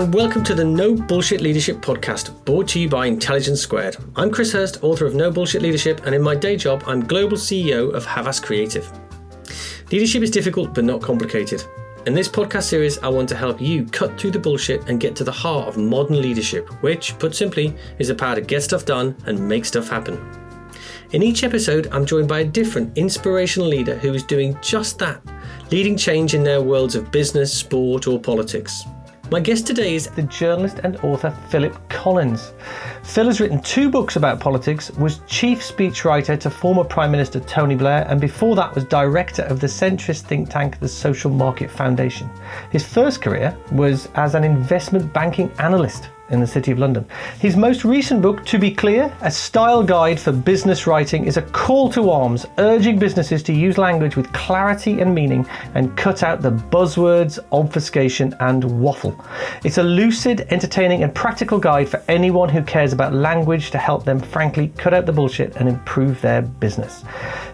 and welcome to the No Bullshit Leadership podcast, brought to you by Intelligence Squared. I'm Chris Hirst, author of No Bullshit Leadership, and in my day job, I'm global CEO of Havas Creative. Leadership is difficult but not complicated. In this podcast series, I want to help you cut through the bullshit and get to the heart of modern leadership, which, put simply, is the power to get stuff done and make stuff happen. In each episode, I'm joined by a different inspirational leader who is doing just that, leading change in their worlds of business, sport, or politics. My guest today is the journalist and author Philip Collins. Phil has written two books about politics, was chief speechwriter to former Prime Minister Tony Blair, and before that was director of the centrist think tank the Social Market Foundation. His first career was as an investment banking analyst in the City of London. His most recent book, To Be Clear, a style guide for business writing, is a call to arms, urging businesses to use language with clarity and meaning and cut out the buzzwords, obfuscation, and waffle. It's a lucid, entertaining, and practical guide for anyone who cares about language to help them, frankly, cut out the bullshit and improve their business.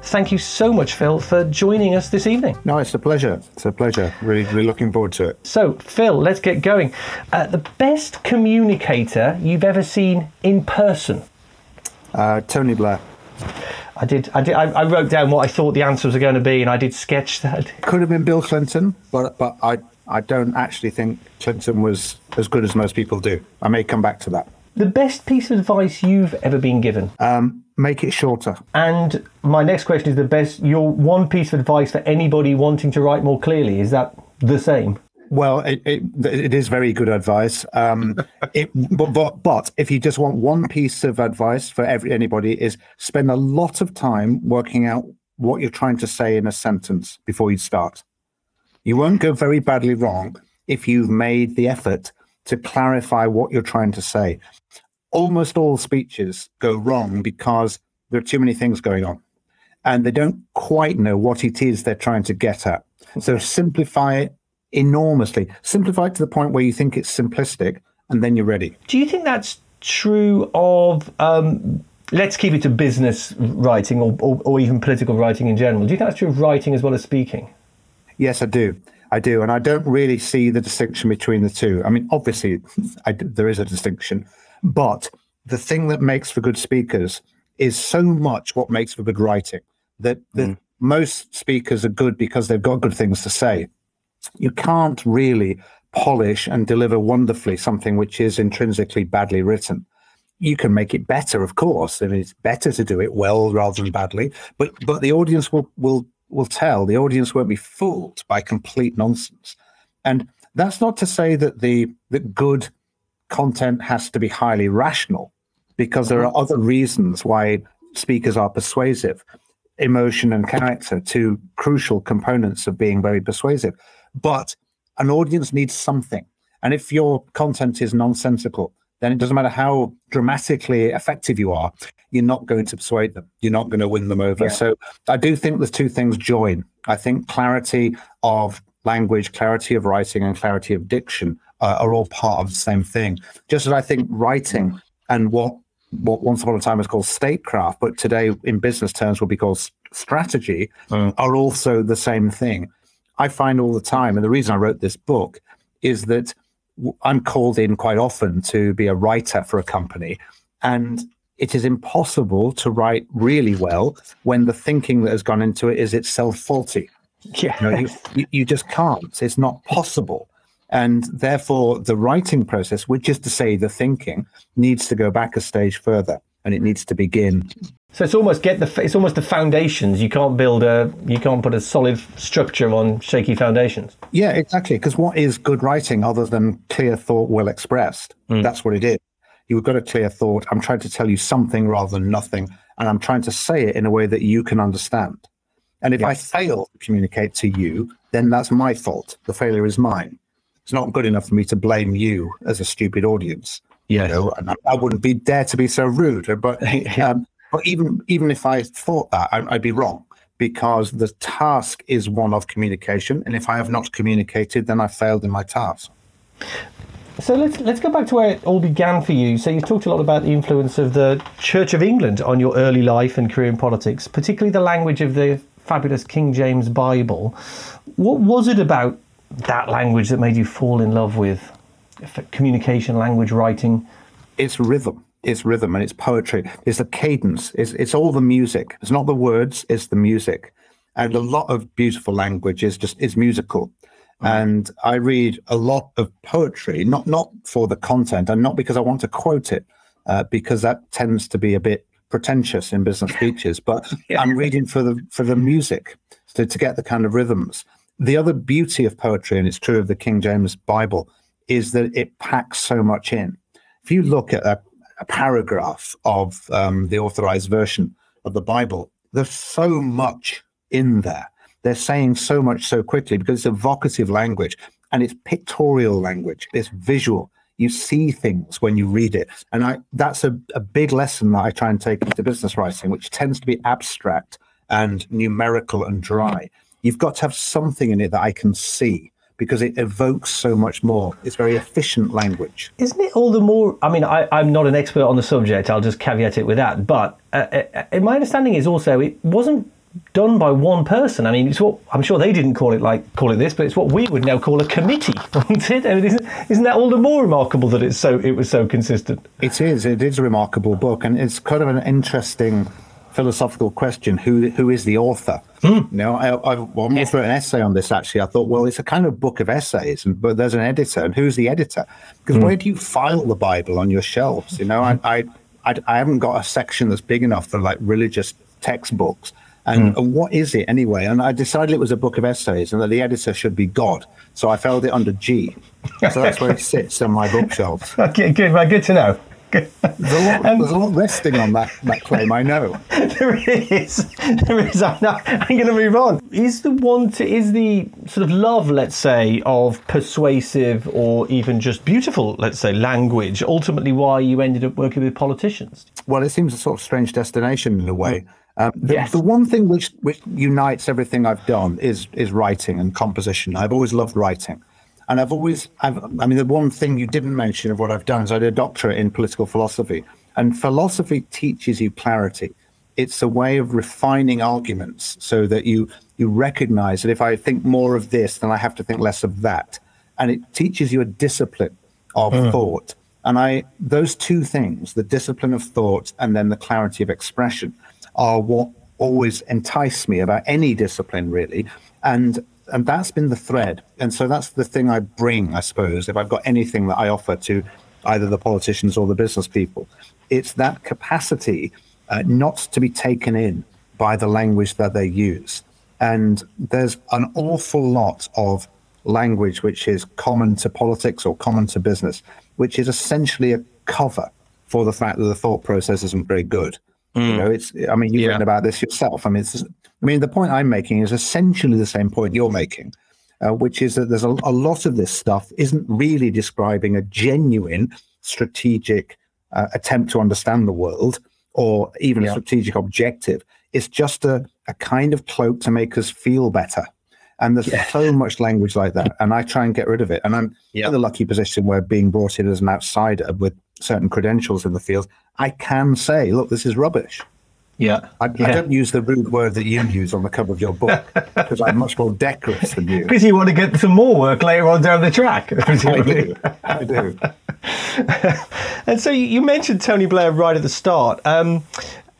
Thank you so much, Phil, for joining us this evening. No, it's a pleasure. It's a pleasure. Really, really looking forward to it. So, Phil, let's get going. Uh, the best communicator you've ever seen in person? Uh, Tony Blair. I did. I did. I, I wrote down what I thought the answer was going to be, and I did sketch that. Could have been Bill Clinton, but but I I don't actually think Clinton was as good as most people do. I may come back to that. The best piece of advice you've ever been given? Um, make it shorter. And my next question is the best. Your one piece of advice for anybody wanting to write more clearly is that the same? Well, it, it, it is very good advice. Um, it, but, but, but if you just want one piece of advice for every anybody, is spend a lot of time working out what you're trying to say in a sentence before you start. You won't go very badly wrong if you've made the effort to clarify what you're trying to say. Almost all speeches go wrong because there are too many things going on, and they don't quite know what it is they're trying to get at. So simplify it enormously. Simplify it to the point where you think it's simplistic, and then you're ready. Do you think that's true of? Um, let's keep it to business writing or, or, or even political writing in general. Do you think that's true of writing as well as speaking? Yes, I do. I do, and I don't really see the distinction between the two. I mean, obviously, I, there is a distinction, but the thing that makes for good speakers is so much what makes for good writing. That, that mm. most speakers are good because they've got good things to say. You can't really polish and deliver wonderfully something which is intrinsically badly written. You can make it better, of course, and it's better to do it well rather than badly. But but the audience will will will tell. The audience won't be fooled by complete nonsense. And that's not to say that the that good content has to be highly rational, because there are uh-huh. other reasons why speakers are persuasive. Emotion and character, two crucial components of being very persuasive. But an audience needs something. And if your content is nonsensical, then it doesn't matter how dramatically effective you are, you're not going to persuade them. You're not going to win them over. Yeah. So I do think the two things join. I think clarity of language, clarity of writing, and clarity of diction uh, are all part of the same thing. Just as I think writing and what what once upon a time was called statecraft, but today in business terms will be called strategy, mm. are also the same thing. I find all the time, and the reason I wrote this book is that I'm called in quite often to be a writer for a company, and it is impossible to write really well when the thinking that has gone into it is itself faulty. Yeah. You, know, you, you just can't. It's not possible. And therefore, the writing process, which is to say the thinking, needs to go back a stage further and it needs to begin. So it's almost get the it's almost the foundations. You can't build a you can't put a solid structure on shaky foundations. Yeah, exactly. Because what is good writing other than clear thought well expressed? Mm. That's what it is. You've got a clear thought. I'm trying to tell you something rather than nothing, and I'm trying to say it in a way that you can understand. And if yes. I fail to communicate to you, then that's my fault. The failure is mine it's not good enough for me to blame you as a stupid audience. Yeah, you know, and I, I, wouldn't be dare to be so rude. But um, but even even if I thought that, I, I'd be wrong because the task is one of communication, and if I have not communicated, then I failed in my task. So let's let's go back to where it all began for you. So you've talked a lot about the influence of the Church of England on your early life and career in politics, particularly the language of the fabulous King James Bible. What was it about that language that made you fall in love with communication, language, writing? It's rhythm. It's rhythm and it's poetry. It's the cadence. It's, it's all the music. It's not the words, it's the music. And a lot of beautiful language is just is musical. And I read a lot of poetry, not not for the content and not because I want to quote it, uh, because that tends to be a bit pretentious in business speeches. But yeah. I'm reading for the for the music, to, to get the kind of rhythms. The other beauty of poetry, and it's true of the King James Bible, is that it packs so much in. If you look at a, a paragraph of um, the authorized version of the Bible, there's so much in there. They're saying so much so quickly because it's evocative language and it's pictorial language, it's visual. You see things when you read it. And I that's a, a big lesson that I try and take into business writing, which tends to be abstract and numerical and dry you've got to have something in it that I can see because it evokes so much more. It's very efficient language. Isn't it all the more? I mean, I, am not an expert on the subject. I'll just caveat it with that. But uh, uh, my understanding is also it wasn't done by one person. I mean, it's what I'm sure they didn't call it like call it this, but it's what we would now call a committee, wasn't it? I mean, isn't, isn't that all the more remarkable that it's so it was so consistent? It is. It is a remarkable book, and it's kind of an interesting philosophical question: who who is the author? Mm. You know, I, I almost wrote an essay on this. Actually, I thought, well, it's a kind of book of essays, and, but there's an editor, and who's the editor? Because mm. where do you file the Bible on your shelves? You know, I, I, I I haven't got a section that's big enough for like religious textbooks. And, mm. and, what is it anyway? And I decided it was a book of essays and that the editor should be God. So I filed it under G. So that's where it sits on my bookshelf. okay, good. Well, good to know there's, a lot, um, there's a lot resting on that, that claim, I know. there is. There is. I'm, I'm going to move on. Is the to, is the sort of love, let's say, of persuasive or even just beautiful, let's say, language ultimately why you ended up working with politicians? Well, it seems a sort of strange destination in a way. Um, the, yes. the, one thing which, which unites everything I've done is is writing and composition. I've always loved writing. And I've always, I've, I mean, the one thing you didn't mention of what I've done is I did a doctorate in political philosophy. And philosophy teaches you clarity. It's a way of refining arguments so that you you recognize that if I think more of this, then I have to think less of that. And it teaches you a discipline of mm. thought. And I those two things, the discipline of thought and then the clarity of expression, are what always entice me about any discipline really. And and that's been the thread. And so that's the thing I bring, I suppose, if I've got anything that I offer to either the politicians or the business people. It's that capacity uh, not to be taken in by the language that they use. And there's an awful lot of language which is common to politics or common to business, which is essentially a cover for the fact that the thought process isn't very good. Mm. You know, it's. I mean, you've yeah. written about this yourself. I mean, it's I mean, the point I'm making is essentially the same point you're making, uh, which is that there's a, a lot of this stuff isn't really describing a genuine strategic uh, attempt to understand the world or even yeah. a strategic objective. It's just a, a kind of cloak to make us feel better. And there's yeah. so much language like that. And I try and get rid of it. And I'm in the lucky position where being brought in as an outsider with certain credentials in the field, I can say, look, this is rubbish. Yeah. I, yeah. I, don't use the rude word that you use on the cover of your book because I'm much more decorous than you. Because you want to get some more work later on down the track. I do. I do. and so you mentioned Tony Blair right at the start. Um,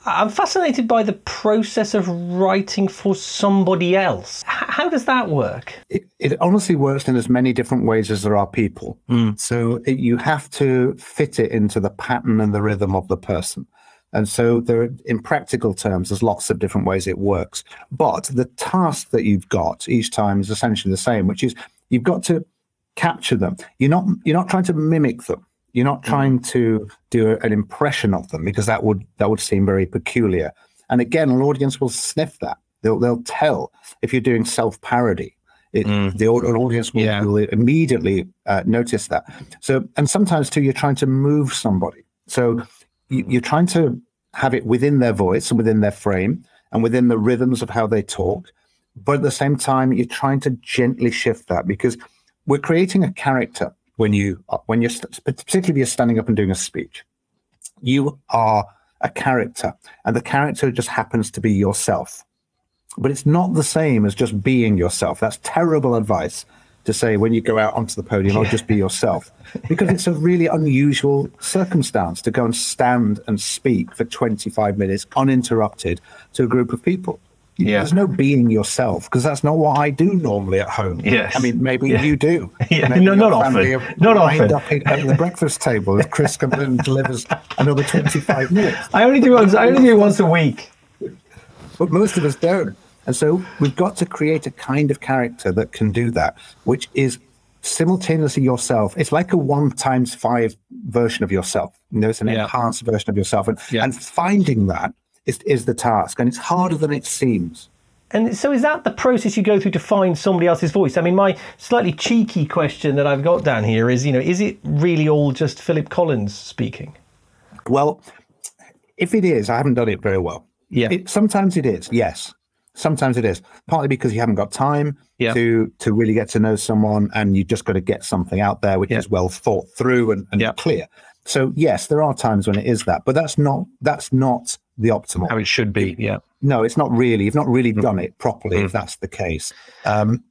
I'm fascinated by the process of writing for somebody else. How does that work? It, it, honestly works in as many different ways as there are people. Mm. So it, you have to fit it into the pattern and the rhythm of the person. And so there, in practical terms, there's lots of different ways it works. But the task that you've got each time is essentially the same, which is you've got to capture them. You're not you're not trying to mimic them. You're not mm. trying to do an impression of them because that would that would seem very peculiar. And again, an audience will sniff that. They'll they'll tell if you're doing self parody. mm. The an audience will, yeah. will immediately uh, notice that. So, and sometimes too, you're trying to move somebody. So you, are trying to have it within their voice and within their frame and within the rhythms of how they talk. But at the same time, you're trying to gently shift that because we're creating a character when you when you're particularly if you're standing up and doing a speech. You are a character and the character just happens to be yourself. But it's not the same as just being yourself. That's terrible advice to say when you go out onto the podium, yeah. just be yourself. Because it's a really unusual circumstance to go and stand and speak for 25 minutes uninterrupted to a group of people. Yeah. There's no being yourself because that's not what I do normally at home. Yes. I mean, maybe yeah. you do. Yeah. Maybe no, not often. Not often. Up at the breakfast table as Chris comes and delivers another 25 minutes. I only do once. I only do once a week. But most of us don't. And so we've got to create a kind of character that can do that, which is simultaneously yourself. It's like a one times five version of yourself. You know, it's an yeah. enhanced version of yourself. And, yeah. and finding that is, is the task. And it's harder than it seems. And so, is that the process you go through to find somebody else's voice? I mean, my slightly cheeky question that I've got down here is, you know, is it really all just Philip Collins speaking? Well, if it is, I haven't done it very well. Yeah. It, sometimes it is, yes. Sometimes it is partly because you haven't got time yeah. to to really get to know someone, and you just got to get something out there which yeah. is well thought through and, and yeah. clear. So yes, there are times when it is that, but that's not that's not the optimal. How it should be, yeah. No, it's not really. You've not really mm. done it properly, mm. if that's the case. Um,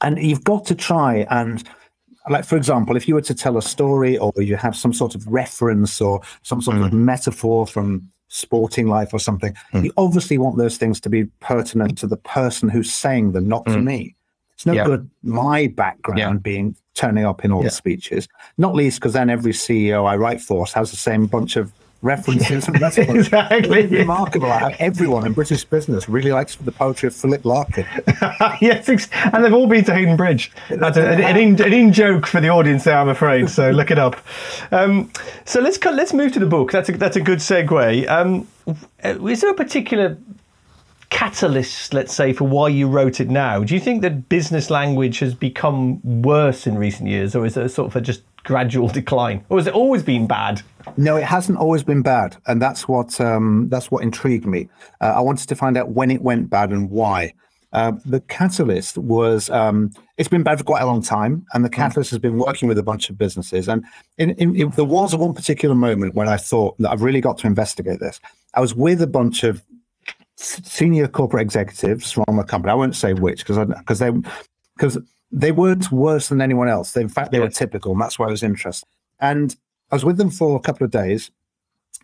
and you've got to try and like for example if you were to tell a story or you have some sort of reference or some sort mm. of metaphor from sporting life or something. Mm. You obviously want those things to be pertinent to the person who's saying them, not to hmm. me. It's no good my background yeah. being turning up in all yeah. the speeches, not least because then every CEO I write for has the same bunch of references and that's exactly remarkable how everyone in British business really likes the poetry of Philip Larkin. yes, and they've all been to Hayden Bridge. That's a, an, in, an in joke for the audience there, I'm afraid. So look it up. Um, so let's let's move to the book. That's a that's a good segue. Um, is there a particular catalyst, let's say, for why you wrote it now? Do you think that business language has become worse in recent years, or is it sort of a just gradual decline, or has it always been bad? No, it hasn't always been bad, and that's what um, that's what intrigued me. Uh, I wanted to find out when it went bad and why. Uh, the catalyst was um, it's been bad for quite a long time, and the mm. catalyst has been working with a bunch of businesses. And in, in, in, there was one particular moment when I thought that I've really got to investigate this. I was with a bunch of senior corporate executives from a company. I won't say which because because they because they weren't worse than anyone else. They, in fact, they yes. were typical, and that's why I was interested. And I was with them for a couple of days,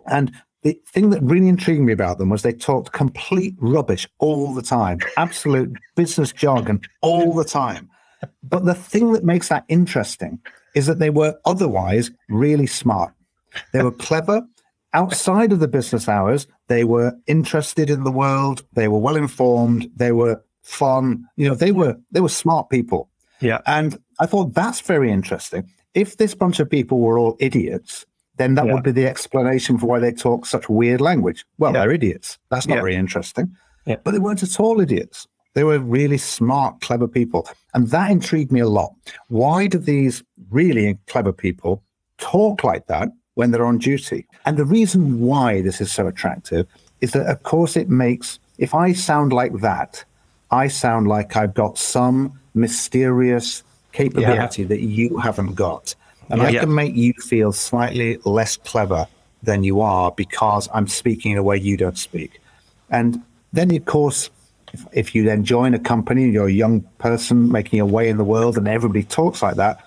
and the thing that really intrigued me about them was they talked complete rubbish all the time, absolute business jargon all the time. But the thing that makes that interesting is that they were otherwise really smart. They were clever. Outside of the business hours, they were interested in the world. They were well informed. They were fun. You know, they were they were smart people. Yeah. And I thought that's very interesting. If this bunch of people were all idiots, then that yeah. would be the explanation for why they talk such weird language. Well, yeah. they're idiots. That's not yeah. very interesting. But they weren't at all idiots. They were really smart, clever people. And that intrigued me a lot. Why do these really clever people talk like that when they're on duty. And the reason why this is so attractive is that, of course, it makes, if I sound like that, I sound like I've got some mysterious capability yeah. that you haven't got. And yeah, I can make you feel slightly less clever than you are because I'm speaking in a way you don't speak. And then, of course, if, if you then join a company, you're a young person making your way in the world, and everybody talks like that,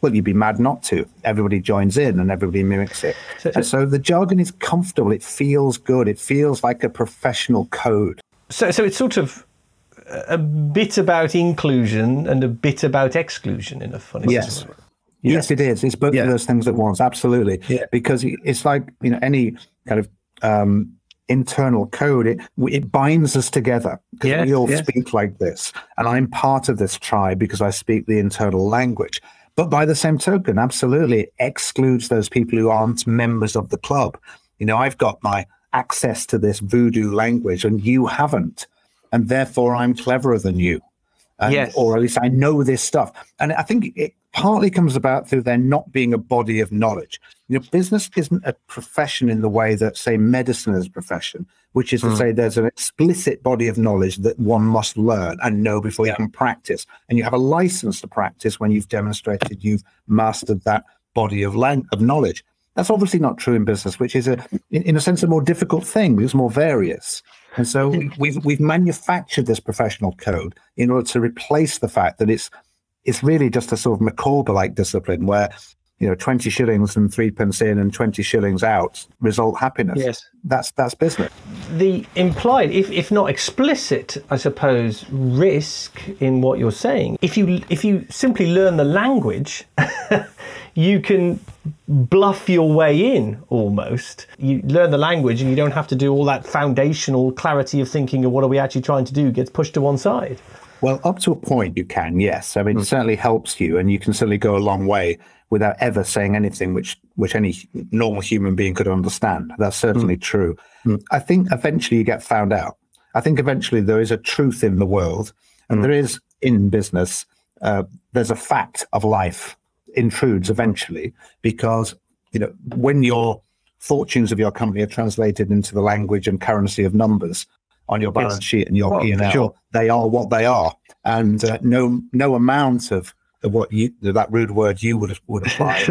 well, you'd be mad not to. Everybody joins in and everybody mimics it. So, and so the jargon is comfortable. It feels good. It feels like a professional code. So, so it's sort of a bit about inclusion and a bit about exclusion in a funny yes. Way. Yes, it is. It's both yeah. of those things at once. Absolutely. Yeah. Because it's like you know any kind of um, internal code. It it binds us together because yes, we all yes. speak like this, and I'm part of this tribe because I speak the internal language. But by the same token, absolutely it excludes those people who aren't members of the club. You know, I've got my access to this voodoo language and you haven't. And therefore I'm cleverer than you. And, yes. Or at least I know this stuff. And I think it partly comes about through there not being a body of knowledge. You know, business isn't a profession in the way that, say, medicine is a profession, which is to mm. say there's an explicit body of knowledge that one must learn and know before yeah. you can practice. And you have a license to practice when you've demonstrated you've mastered that body of lang- of knowledge. That's obviously not true in business, which is a, in, a sense, a more difficult thing because more various. And so we've we've manufactured this professional code in order to replace the fact that it's it's really just a sort of Micawber-like discipline where you know, 20 shillings and three pence in and 20 shillings out result happiness. Yes. That's that's business. The implied, if, if not explicit, I suppose, risk in what you're saying, if you if you simply learn the language, you can bluff your way in almost. You learn the language and you don't have to do all that foundational clarity of thinking of what are we actually trying to do gets pushed to one side. Well, up to a point, you can, yes. I mean, mm. it certainly helps you, and you can certainly go a long way without ever saying anything which which any normal human being could understand. That's certainly mm. true. Mm. I think eventually you get found out. I think eventually there is a truth in the world, and mm. there is in business. Uh, there's a fact of life intrudes eventually because you know when your fortunes of your company are translated into the language and currency of numbers on your balance sheet and your well, P&L. Sure. They are what they are, and uh, no no amount of, what you that rude word you would would apply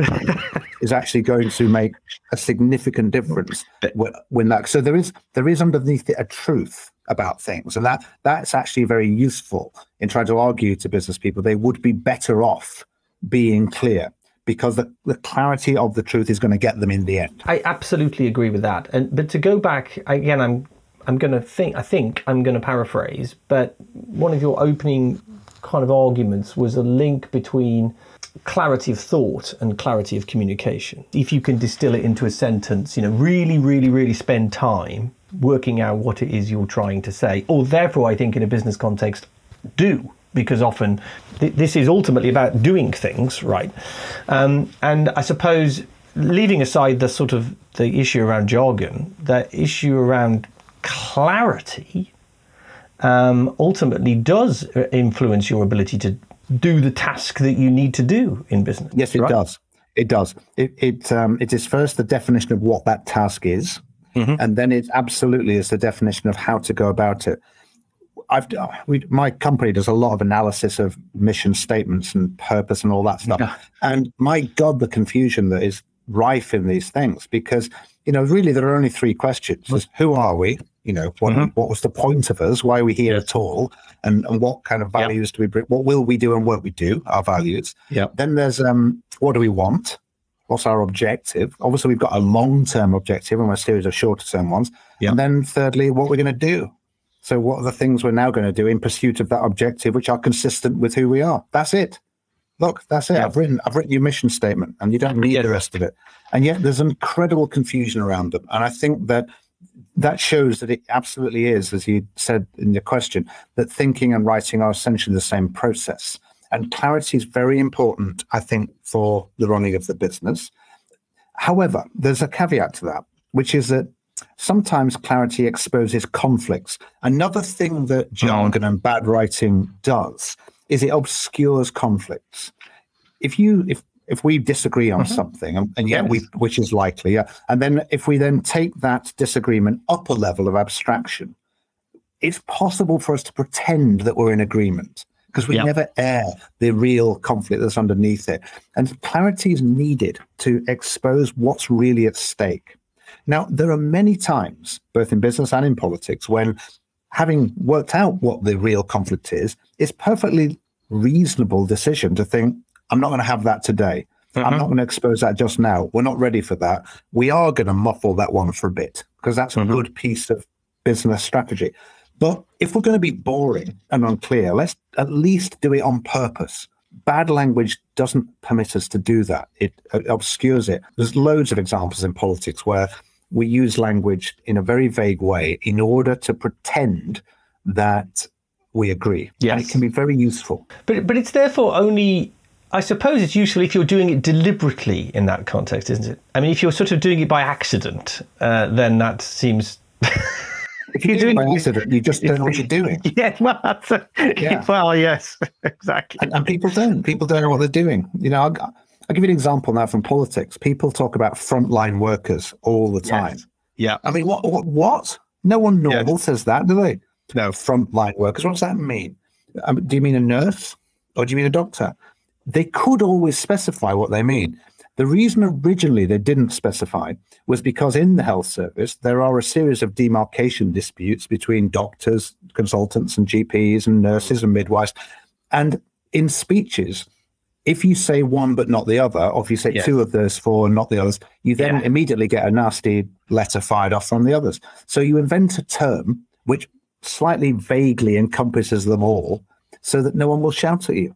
is actually going to make a significant difference when, when that. So there is there is underneath it a truth about things, and that that's actually very useful in trying to argue to business people. They would be better off being clear because the, the clarity of the truth is going to get them in the end. I absolutely agree with that. And but to go back again, I'm I'm going to think, I think I'm going to paraphrase, but one of your opening kind of arguments was a link between clarity of thought and clarity of communication. If you can distill it into a sentence, you know, really, really, really spend time working out what it is you're trying to say, or therefore, I think in a business context, do because often th- this is ultimately about doing things right. Um, and I suppose leaving aside the sort of the issue around jargon, the issue around clarity um, ultimately does influence your ability to do the task that you need to do in business. Yes, it right? does. It does. It it, um, it is first the definition of what that task is, mm-hmm. and then it absolutely is the definition of how to go about it. I've we, my company does a lot of analysis of mission statements and purpose and all that stuff, yeah. and my God, the confusion that is rife in these things because you know really there are only three questions: who are we? You know, what mm-hmm. what was the point of us? Why are we here at all? And and what kind of values yep. do we bring? What will we do and what we do? Our values. Yeah. Then there's um, what do we want? What's our objective? Obviously, we've got a long term objective and a series of shorter term ones. Yep. And then thirdly, what we're going to do. So, what are the things we're now going to do in pursuit of that objective, which are consistent with who we are? That's it. Look, that's it. I've written I've written your mission statement, and you don't need the rest of it. And yet, there's incredible confusion around them. And I think that that shows that it absolutely is, as you said in your question, that thinking and writing are essentially the same process. And clarity is very important, I think, for the running of the business. However, there's a caveat to that, which is that sometimes clarity exposes conflicts. Another thing that jargon and bad writing does is it obscures conflicts. If you if if we disagree on mm-hmm. something, and, and yet yes. we, which is likely, yeah, and then if we then take that disagreement up a level of abstraction, it's possible for us to pretend that we're in agreement because we yep. never air the real conflict that's underneath it. And clarity is needed to expose what's really at stake. Now, there are many times, both in business and in politics, when having worked out what the real conflict is, it's perfectly reasonable decision to think, I'm not going to have that today. Mm-hmm. I'm not going to expose that just now. We're not ready for that. We are going to muffle that one for a bit because that's mm-hmm. a good piece of business strategy. But if we're going to be boring and unclear, let's at least do it on purpose. Bad language doesn't permit us to do that. It, it obscures it. There's loads of examples in politics where we use language in a very vague way in order to pretend that we agree. Yes. And it can be very useful. But but it's therefore only I suppose it's useful if you're doing it deliberately in that context, isn't it? I mean, if you're sort of doing it by accident, uh, then that seems If you're doing it by accident, you just don't know what you're doing. Yeah, well, that's a, yeah. well, yes, exactly. And, and, people don't. People don't know what they're doing. You know, I'll, I'll, give you an example now from politics. People talk about frontline workers all the time. Yes. Yeah. I mean, what? What? what? No one normal yes. says that, do they? No. Frontline workers. What does that mean? Um, do you mean a nurse or do you mean a doctor? They could always specify what they mean. The reason originally they didn't specify was because in the health service, there are a series of demarcation disputes between doctors, consultants, and GPs, and nurses and midwives. And in speeches, if you say one but not the other, or if you say yes. two of those four and not the others, you then yeah. immediately get a nasty letter fired off from the others. So you invent a term which slightly vaguely encompasses them all so that no one will shout at you.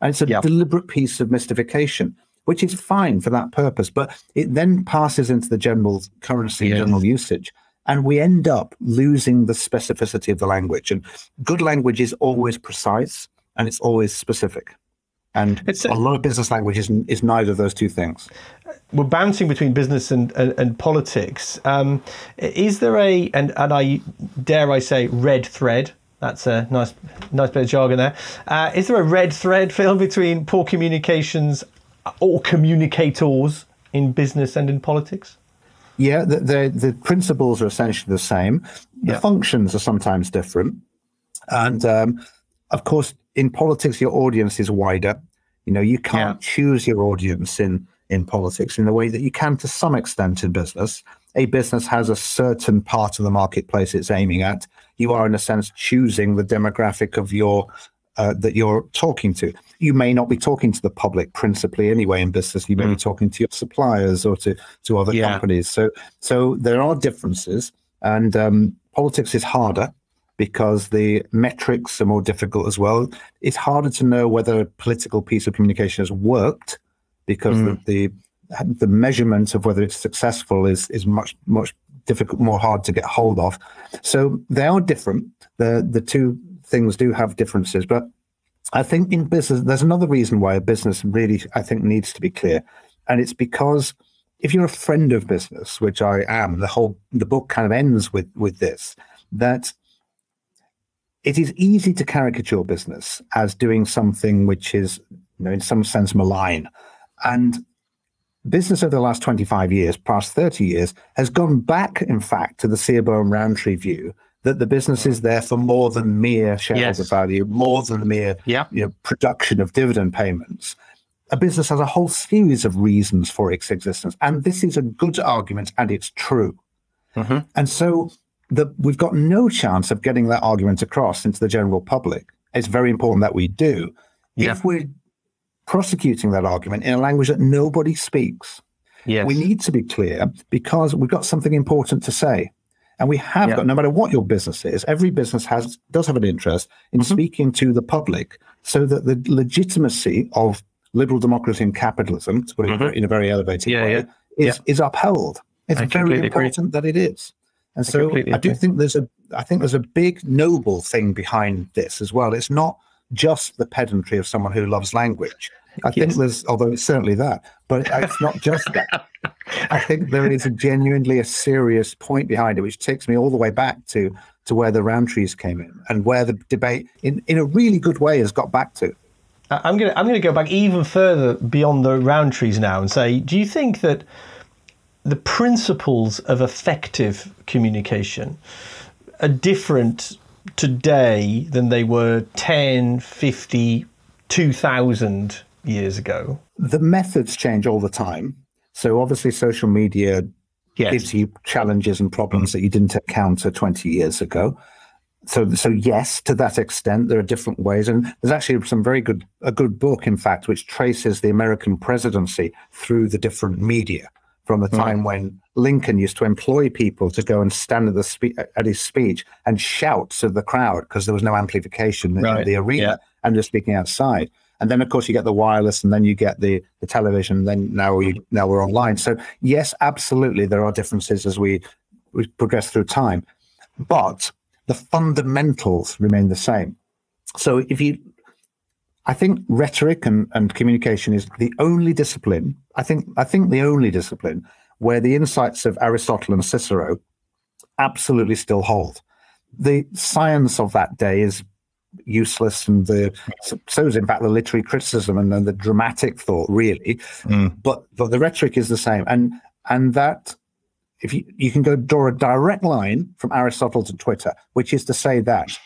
And it's a yep. deliberate piece of mystification which is fine for that purpose. But it then passes into the general currency, yes. general usage. And we end up losing the specificity of the language. And good language is always precise and it's always specific. And it's a, a lot of business language is, is neither of those two things. We're bouncing between business and, and, and politics. Um, is there a, and, and I dare I say, red thread that's a nice, nice bit of jargon there. Uh, is there a red thread, Phil, between poor communications or communicators in business and in politics? Yeah, the, the, the principles are essentially the same. The yeah. functions are sometimes different. And um, of course, in politics, your audience is wider. You know, you can't yeah. choose your audience in, in politics in the way that you can to some extent in business. A business has a certain part of the marketplace it's aiming at. You are, in a sense, choosing the demographic of your uh, that you're talking to. You may not be talking to the public principally anyway in business. You may mm. be talking to your suppliers or to to other yeah. companies. So so there are differences, and um, politics is harder because the metrics are more difficult as well. It's harder to know whether a political piece of communication has worked because mm. the, the the measurement of whether it's successful is is much much difficult, more hard to get hold of. So they are different. The the two things do have differences, but I think in business, there's another reason why a business really, I think, needs to be clear, and it's because if you're a friend of business, which I am, the whole the book kind of ends with with this that it is easy to caricature business as doing something which is, you know, in some sense malign, and business over the last 25 years, past 30 years, has gone back, in fact, to the Seebohm Rowntree view that the business is there for more than mere shareholder yes. value, more than mere yeah. you know, production of dividend payments. A business has a whole series of reasons for its existence. And this is a good argument and it's true. Mm-hmm. And so the, we've got no chance of getting that argument across into the general public. It's very important that we do. Yeah. If we're prosecuting that argument in a language that nobody speaks, yes. we need to be clear because we've got something important to say. And we have yeah. got, no matter what your business is, every business has does have an interest in mm-hmm. speaking to the public so that the legitimacy of liberal democracy and capitalism, to put it mm-hmm. in a very elevated yeah, way, yeah. Is, is upheld. It's I very important agree. that it is. And I so I do think there's a I think there's a big noble thing behind this as well. It's not just the pedantry of someone who loves language. I yes. think there's, although it's certainly that, but it's not just that. I think there is a genuinely a serious point behind it, which takes me all the way back to to where the Rowntrees came in and where the debate, in, in a really good way, has got back to. I'm going to I'm going to go back even further beyond the Rowntrees now and say, do you think that the principles of effective communication are different today than they were 10, 50, 2000 years ago? The methods change all the time. So obviously, social media Yes. gives you challenges and problems mm. that you didn't encounter 20 years ago. So, so yes, to that extent, there are different ways, and there's actually some very good a good book, in fact, which traces the American presidency through the different media from the mm. time when Lincoln used to employ people to go and stand at the spe- at his speech and shout to the crowd because there was no amplification in the arena, yeah. and just speaking outside. And then, of course, you get the wireless, and then you get the the television. Then now we now we're online. So yes, absolutely, there are differences as we we progress through time, but the fundamentals remain the same. So if you, I think rhetoric and, and communication is the only discipline. I think I think the only discipline where the insights of Aristotle and Cicero absolutely still hold. The science of that day is useless, and the so is in fact the literary criticism and, then the dramatic thought, really. Mm. But but the rhetoric is the same, and and that if you you can go draw a direct line from Aristotle to Twitter, which is to say that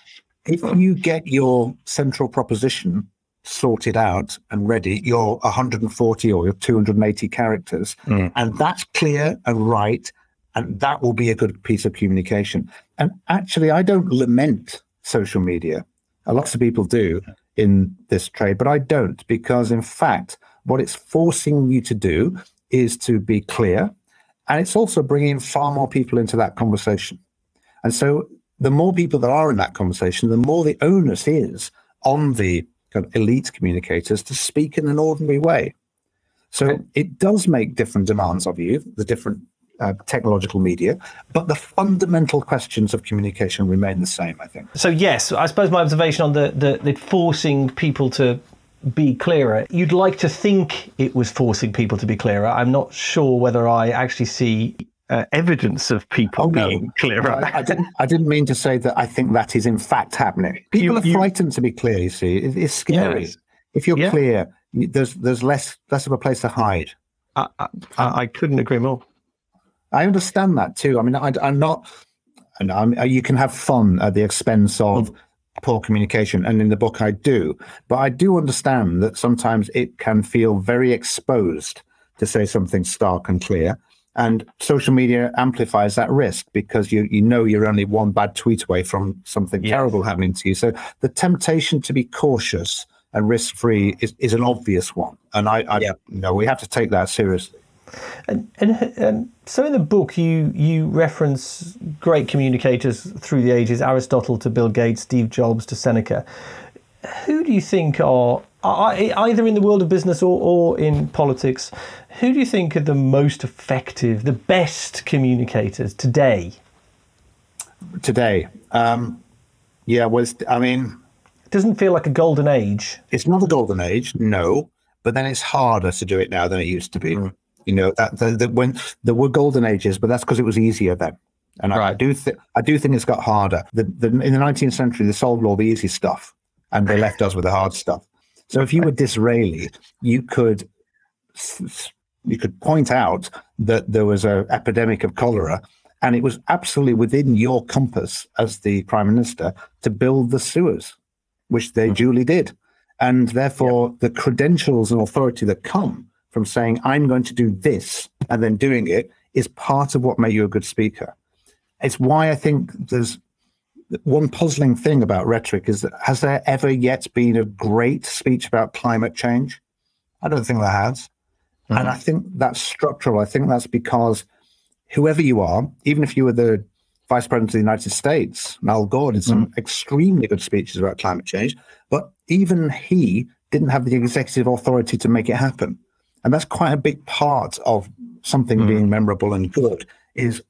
if you get your central proposition sorted out and ready, your 140 or your 280 characters, mm. and that's clear and right, and that will be a good piece of communication. And actually, I don't lament social media. Lots of people do in this trade, but I don't because, in fact, what it's forcing you to do is to be clear, and it's also bringing far more people into that conversation. And so, the more people that are in that conversation, the more the onus is on the kind of elite communicators to speak in an ordinary way. So it does make different demands of you, the different uh, technological media, but the fundamental questions of communication remain the same, I think. So yes, I suppose my observation on the, the, the forcing people to be clearer. You'd like to think it was forcing people to be clearer. I'm not sure whether I actually see uh, evidence of people being clearer. I, I didn't. I didn't mean to say that. I think that is in fact happening. People You- are you- frightened to be clear. You see, it, it's scary. Yes. If you're Yeah. clear, there's there's less less of a place to hide. I, I, I couldn't agree more. I understand that too. I mean, I, am not. And I'm, uh, you can have fun at the expense of mm. poor communication, and in the book I do. But I do understand that sometimes it can feel very exposed to say something stark and clear. And social media amplifies that risk because you you know you're only one bad tweet away from something terrible happening to you. So the temptation to be cautious and risk free is, is an obvious one, and I, I you know we have to take that seriously. And, and um, so in the book, you you reference great communicators through the ages: Aristotle to Bill Gates, Steve Jobs to Seneca. Who do you think are, are either in the world of business or, or in politics? Who do you think are the most effective, the best communicators today? Today, um, yeah, was I mean. It doesn't feel like a golden age. it's not a golden age, no, but then it's harder to do it now than it used to be. You know that the, the, when there were golden ages, but that's because it was easier then. And I, I do think I do think it's got harder. The, the, in the 19th century, they solved all the easy stuff, and they left us with the hard stuff. So if you were Disraeli, you could you could point out that there was an epidemic of cholera, and it was absolutely within your compass as the prime minister to build the sewers, which they hmm. duly did. And therefore, the credentials and authority that come from saying, I'm going to do this and then doing it is part of what made you a good speaker. It's why I think there's one puzzling thing about rhetoric is that has there ever yet been a great speech about climate change? I don't think there has. Mm-hmm. And I think that's structural. I think that's because whoever you are, even if you were the vice president of the United States, Al Gore did some mm-hmm. extremely good speeches about climate change, but even he didn't have the executive authority to make it happen. And that's quite a big part of something hmm. being memorable and good is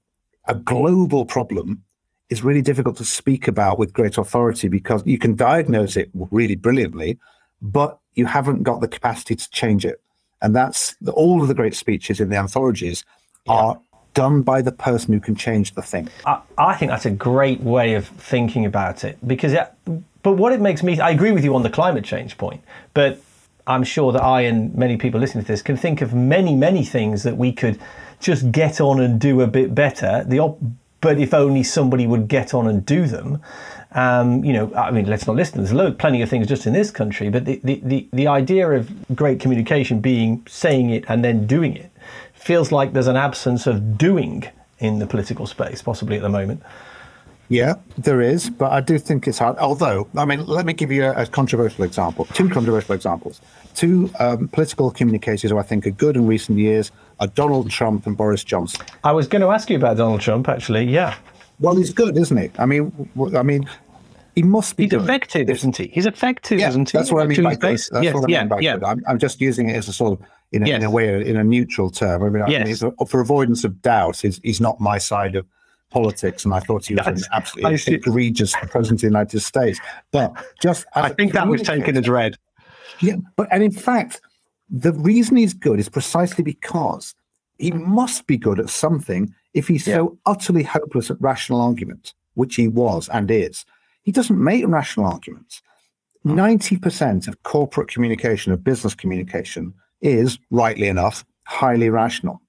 a global problem is really difficult to speak about with great authority because you can diagnose it really brilliantly, but you haven't got the capacity to change it. And that's the, all of the great speeches in the anthologies are done by the person who can change the thing. I, I think that's a great way of thinking about it because it, but what it makes me, I agree with you on the climate change point, but I'm sure that I and many people listening to this can think of many, many things that we could just get on and do a bit better. The op- but if only somebody would get on and do them. Um, you know, I mean, let's not listen. There's load, plenty of things just in this country, but the, the, the, the idea of great communication being saying it and then doing it feels like there's an absence of doing in the political space, possibly at the moment. Yeah, there is, but I do think it's hard. Although, I mean, let me give you a, a controversial example. Two controversial examples. Two um, political communicators who I think are good in recent years are Donald Trump and Boris Johnson. I was going to ask you about Donald Trump, actually. Yeah. Well, he's good, isn't he? I mean, w- I mean, he must be. He's good. effective, isn't he? He's effective, Yeah, isn't he? that's what I mean by good. That's yes, what I yeah, mean by yeah. good. I'm, I'm just using it as a sort of, in a, in a way, in a neutral term. I mean, I mean for avoidance of doubt, he's, he's not my side of politics, and I thought he was an absolutely egregious president of the United States. But just, I think that was taken as read. yeah, but and in fact, the reason he's good is precisely because he must be good at something if he's so utterly hopeless at rational argument, which he was and is. He doesn't make rational arguments. Hmm. 90% of corporate communication, of business communication, is, rightly enough, highly rational.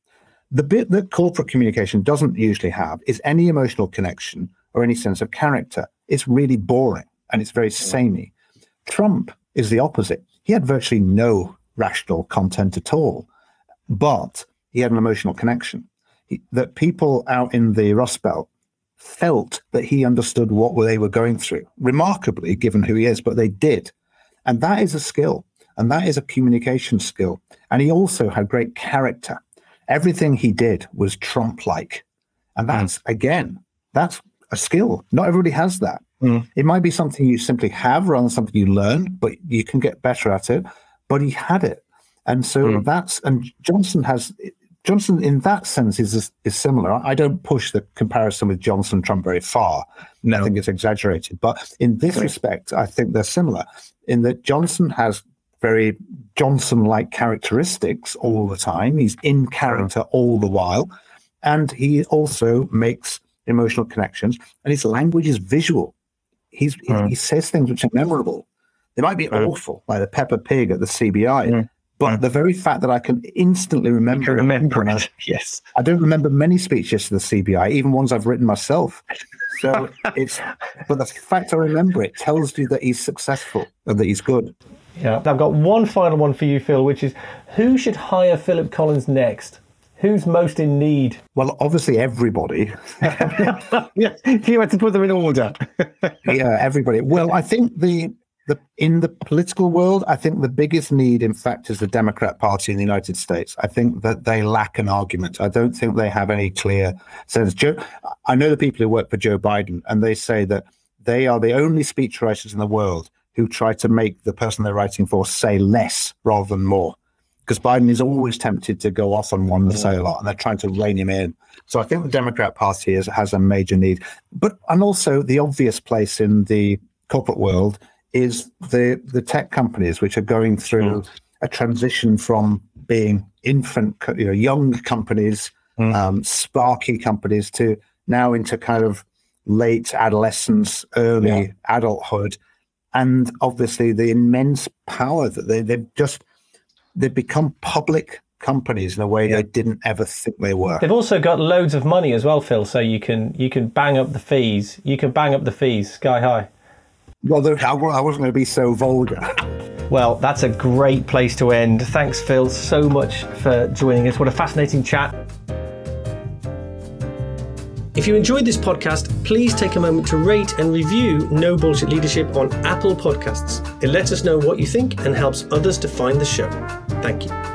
The bit that corporate communication doesn't usually have is any emotional connection or any sense of character. It's really boring and it's very mm. samey. Trump is the opposite. He had virtually no rational content at all, but he had an emotional connection. He, that people out in the Rust Belt felt that he understood what they were going through, remarkably, given who he is, but they did. And that is a skill, and that is a communication skill. And he also had great character. Everything he did was Trump like. And hmm. that's, again, that's a skill. Not everybody has that. Hmm. It might be something you simply have rather than something you learn, but you can get better at it. But he had it. And so hmm. that's, and Johnson has, Johnson in that sense is is similar. I don't push the comparison with Johnson Trump very far. I think it's exaggerated. But in this respect, I think they're similar in that Johnson has very Johnson like characteristics all the time. He's in character all the while. And he also makes emotional connections, and his language is visual. He's, he, hmm. he says things which are memorable. They might be hmm. awful, like the Peppa Pig at the CBI, hmm. but the very fact that I can instantly remember, it Remember I- it. Yes. I don't remember many speeches to the CBI, even ones I've written myself. So it's, but the fact I remember it tells you that he's successful and that he's good. Yeah. I've got one final one for you, Phil, which is who should hire Philip Collins next? Who's most in need? Well, obviously everybody. If you had to put them in order. yeah, everybody. Well, I think the the in the political world, I think the biggest need, in fact, is the Democrat Party in the United States. I think that they lack an argument. I don't think they have any clear sense. Joe, I know the people who work for Joe Biden, and they say that they are the only speechwriters in the world who try to make the person they're writing for say less rather than more. Because Biden is always tempted to go off on one and say a lot, and they're trying to rein him in. So I think the Democrat Party is, has a major need, but and also the obvious place in the corporate world is the the tech companies, which are going through a transition from being infant, you know, young companies, um, sparky companies, to now into kind of late adolescence, early adulthood, and obviously the immense power that they they've just they've become public companies in a way they didn't ever think they were. They've also got loads of money as well, Phil. So you can you can bang up the fees. You can bang up the fees sky high. Well, there- I I wasn't going to be so vulgar. Well, that's a great place to end. Thanks, Phil, so much for joining us. What a fascinating chat. If you enjoyed this podcast, please take a moment to rate and review No Bullshit Leadership on Apple Podcasts. It lets us know what you think and helps others to find the show. Thank you.